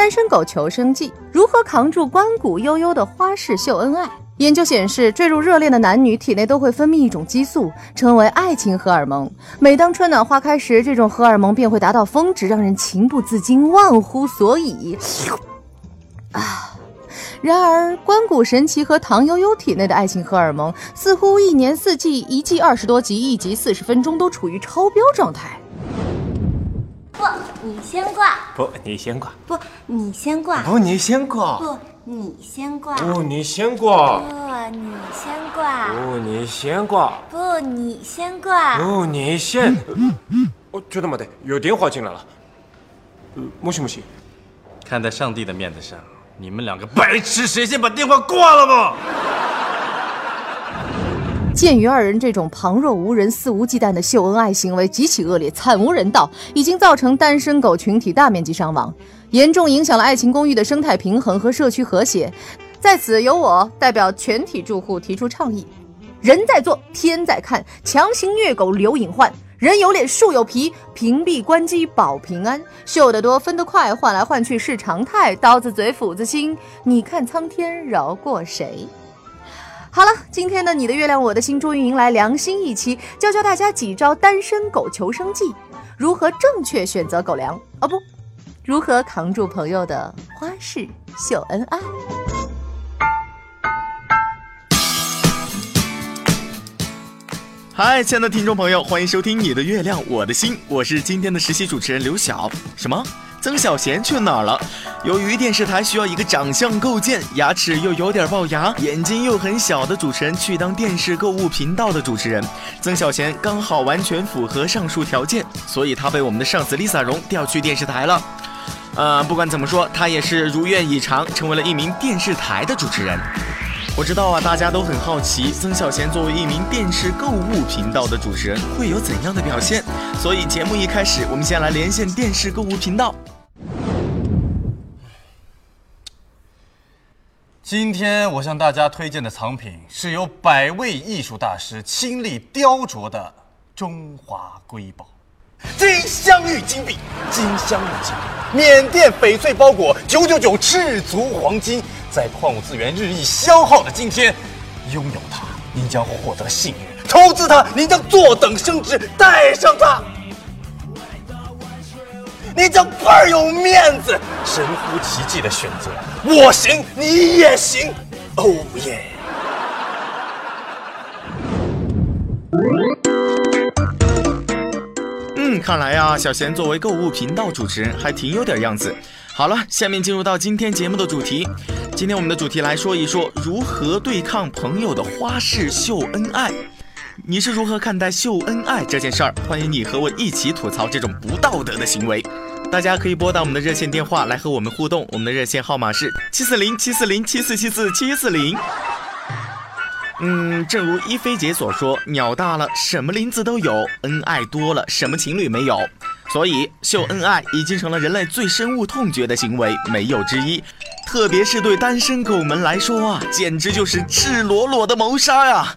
单身狗求生记》，如何扛住关谷悠悠的花式秀恩爱？研究显示，坠入热恋的男女体内都会分泌一种激素，称为爱情荷尔蒙。每当春暖花开时，这种荷尔蒙便会达到峰值，让人情不自禁、忘乎所以。啊！然而，关谷神奇和唐悠悠体内的爱情荷尔蒙似乎一年四季、一季二十多集、一集四十分钟都处于超标状态。不，你先挂。不，你先挂。不，你先挂。不，你先挂。不。你先挂，不，你先挂，不，你先挂，不，你先挂，不，你先挂，不，你先。哦，觉得没得，有电话进来了。呃，莫西莫西，看在上帝的面子上，你们两个白痴，谁先把电话挂了吧？鉴于二人这种旁若无人、肆无忌惮的秀恩爱行为极其恶劣、惨无人道，已经造成单身狗群体大面积伤亡。严重影响了爱情公寓的生态平衡和社区和谐，在此由我代表全体住户提出倡议：人在做，天在看，强行虐狗留隐患，人有脸树有皮，屏蔽关机保平安，秀得多分得快，换来换去是常态，刀子嘴斧子心，你看苍天饶过谁？好了，今天的你的月亮我的心终于迎来良心一期，教教大家几招单身狗求生计，如何正确选择狗粮哦不。如何扛住朋友的花式秀恩爱？嗨，亲爱的听众朋友，欢迎收听《你的月亮我的心》，我是今天的实习主持人刘晓。什么？曾小贤去哪儿了？由于电视台需要一个长相够健、牙齿又有点龅牙、眼睛又很小的主持人去当电视购物频道的主持人，曾小贤刚好完全符合上述条件，所以他被我们的上司 Lisa 荣调去电视台了。呃，不管怎么说，他也是如愿以偿，成为了一名电视台的主持人。我知道啊，大家都很好奇，曾小贤作为一名电视购物频道的主持人，会有怎样的表现？所以节目一开始，我们先来连线电视购物频道。今天我向大家推荐的藏品，是由百位艺术大师亲力雕琢的中华瑰宝。金镶玉金币，金镶玉金币，缅甸翡翠包裹，九九九赤足黄金。在矿物资源日益消耗的今天，拥有它，您将获得幸运；投资它，您将坐等升值；带上它，你将倍儿有面子。神乎其技的选择，我行，你也行。哦耶！看来呀，小贤作为购物频道主持人还挺有点样子。好了，下面进入到今天节目的主题。今天我们的主题来说一说如何对抗朋友的花式秀恩爱。你是如何看待秀恩爱这件事儿？欢迎你和我一起吐槽这种不道德的行为。大家可以拨打我们的热线电话来和我们互动，我们的热线号码是七四零七四零七四七四七四零。嗯，正如一菲姐所说，鸟大了什么林子都有，恩爱多了什么情侣没有？所以秀恩爱已经成了人类最深恶痛绝的行为，没有之一。特别是对单身狗们来说啊，简直就是赤裸裸的谋杀呀！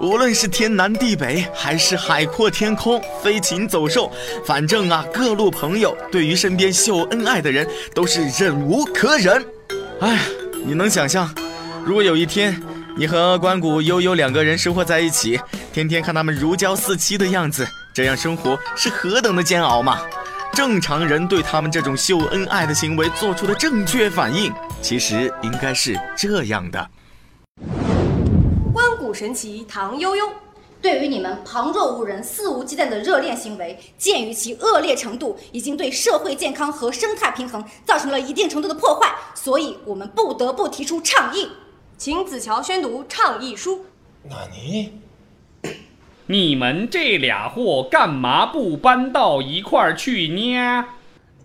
无论是天南地北，还是海阔天空、飞禽走兽，反正啊，各路朋友对于身边秀恩爱的人都是忍无可忍。哎，你能想象，如果有一天？你和关谷悠悠两个人生活在一起，天天看他们如胶似漆的样子，这样生活是何等的煎熬吗？正常人对他们这种秀恩爱的行为做出的正确反应，其实应该是这样的：神奇唐悠悠，对于你们旁若无人、肆无忌惮的热恋行为，鉴于其恶劣程度，已经对社会健康和生态平衡造成了一定程度的破坏，所以我们不得不提出倡议。请子乔宣读倡议书。那你，你们这俩货干嘛不搬到一块儿去呢？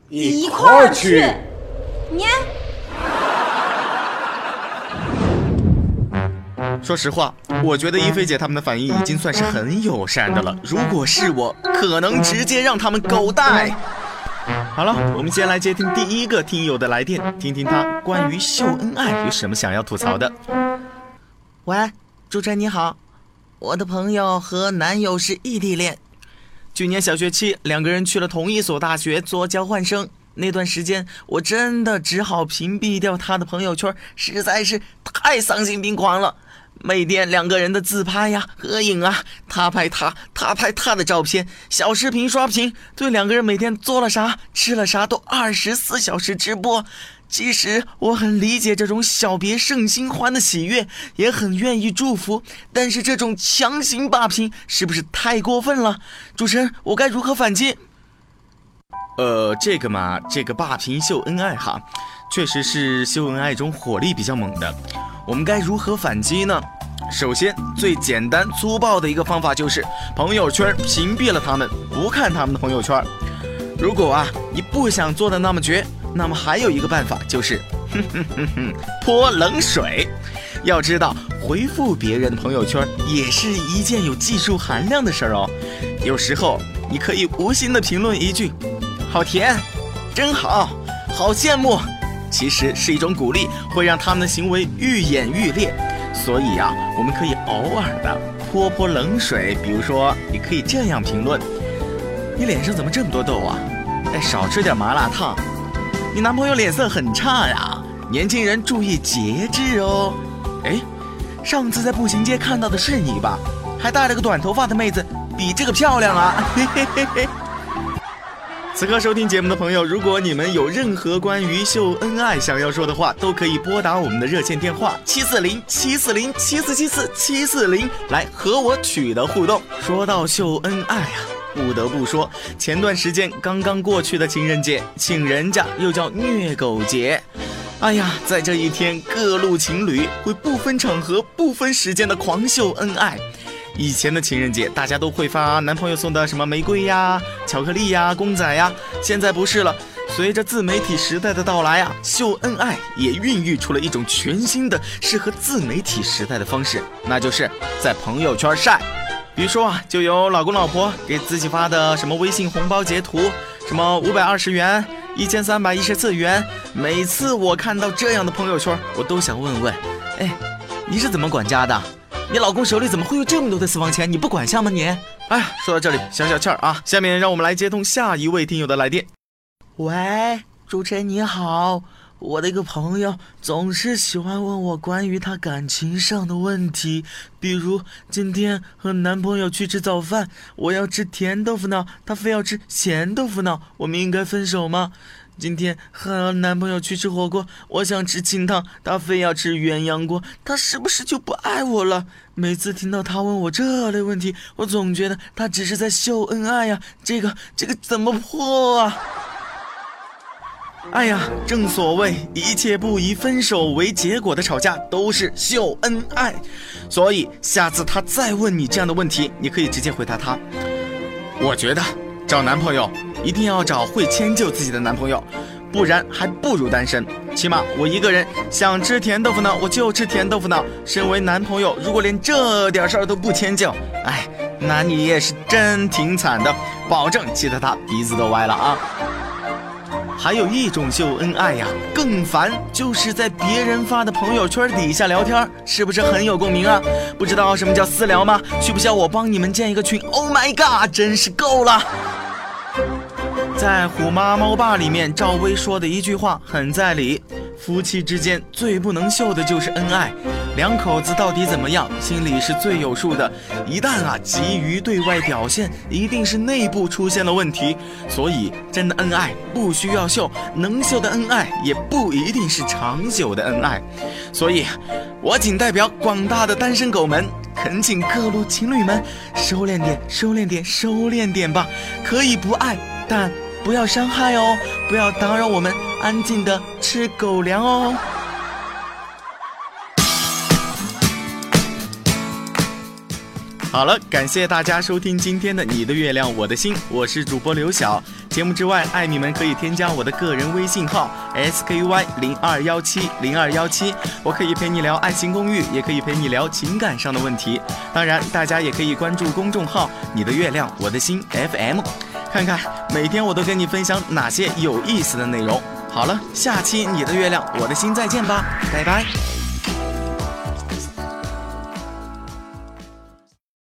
一块儿去。呢？说实话，我觉得一菲姐他们的反应已经算是很友善的了。如果是我，可能直接让他们狗带。好了，我们先来接听第一个听友的来电，听听他关于秀恩爱有什么想要吐槽的。喂，主持人你好，我的朋友和男友是异地恋，去年小学期两个人去了同一所大学做交换生，那段时间我真的只好屏蔽掉他的朋友圈，实在是太丧心病狂了。每天两个人的自拍呀、合影啊，他拍他，他拍他的照片，小视频刷屏，对两个人每天做了啥、吃了啥都二十四小时直播。其实我很理解这种小别胜新欢的喜悦，也很愿意祝福，但是这种强行霸屏是不是太过分了？主持人，我该如何反击？呃，这个嘛，这个霸屏秀恩爱哈，确实是秀恩爱中火力比较猛的。我们该如何反击呢？首先，最简单粗暴的一个方法就是朋友圈屏蔽了他们，不看他们的朋友圈。如果啊，你不想做的那么绝。那么还有一个办法就是，哼哼哼，泼冷水。要知道，回复别人的朋友圈也是一件有技术含量的事儿哦。有时候你可以无心的评论一句“好甜，真好，好羡慕”，其实是一种鼓励，会让他们的行为愈演愈烈。所以啊，我们可以偶尔的泼泼冷水，比如说，你可以这样评论：“你脸上怎么这么多痘啊？哎，少吃点麻辣烫。”你男朋友脸色很差呀，年轻人注意节制哦。哎，上次在步行街看到的是你吧？还带了个短头发的妹子，比这个漂亮啊！嘿嘿嘿嘿。此刻收听节目的朋友，如果你们有任何关于秀恩爱想要说的话，都可以拨打我们的热线电话七四零七四零七四七四七四零来和我取得互动。说到秀恩爱啊。不得不说，前段时间刚刚过去的情人节，请人家又叫虐狗节。哎呀，在这一天，各路情侣会不分场合、不分时间的狂秀恩爱。以前的情人节，大家都会发男朋友送的什么玫瑰呀、巧克力呀、公仔呀。现在不是了，随着自媒体时代的到来啊，秀恩爱也孕育出了一种全新的适合自媒体时代的方式，那就是在朋友圈晒。比如说啊，就有老公老婆给自己发的什么微信红包截图，什么五百二十元、一千三百一十四元。每次我看到这样的朋友圈，我都想问问，哎，你是怎么管家的？你老公手里怎么会有这么多的私房钱？你不管下吗你？哎，说到这里消消气儿啊，下面让我们来接通下一位听友的来电。喂，主持人你好。我的一个朋友总是喜欢问我关于他感情上的问题，比如今天和男朋友去吃早饭，我要吃甜豆腐脑，他非要吃咸豆腐脑，我们应该分手吗？今天和男朋友去吃火锅，我想吃清汤，他非要吃鸳鸯锅，他是不是就不爱我了？每次听到他问我这类问题，我总觉得他只是在秀恩爱呀，这个这个怎么破啊？哎呀，正所谓一切不以分手为结果的吵架都是秀恩爱，所以下次他再问你这样的问题，你可以直接回答他。我觉得找男朋友一定要找会迁就自己的男朋友，不然还不如单身。起码我一个人想吃甜豆腐脑，我就吃甜豆腐脑。身为男朋友，如果连这点事儿都不迁就，哎，那你也是真挺惨的，保证气得他鼻子都歪了啊。还有一种秀恩爱呀，更烦，就是在别人发的朋友圈底下聊天，是不是很有共鸣啊？不知道什么叫私聊吗？需不需要我帮你们建一个群？Oh my god，真是够了！在《虎妈猫爸》里面，赵薇说的一句话很在理。夫妻之间最不能秀的就是恩爱，两口子到底怎么样，心里是最有数的。一旦啊急于对外表现，一定是内部出现了问题。所以真的恩爱不需要秀，能秀的恩爱也不一定是长久的恩爱。所以，我仅代表广大的单身狗们，恳请各路情侣们收敛点，收敛点，收敛点吧。可以不爱，但。不要伤害哦，不要打扰我们安静的吃狗粮哦。好了，感谢大家收听今天的《你的月亮我的心》，我是主播刘晓。节目之外，爱你们可以添加我的个人微信号 sky 零二幺七零二幺七，我可以陪你聊爱情公寓，也可以陪你聊情感上的问题。当然，大家也可以关注公众号《你的月亮我的心 FM》。看看每天我都跟你分享哪些有意思的内容。好了，下期你的月亮我的心再见吧，拜拜。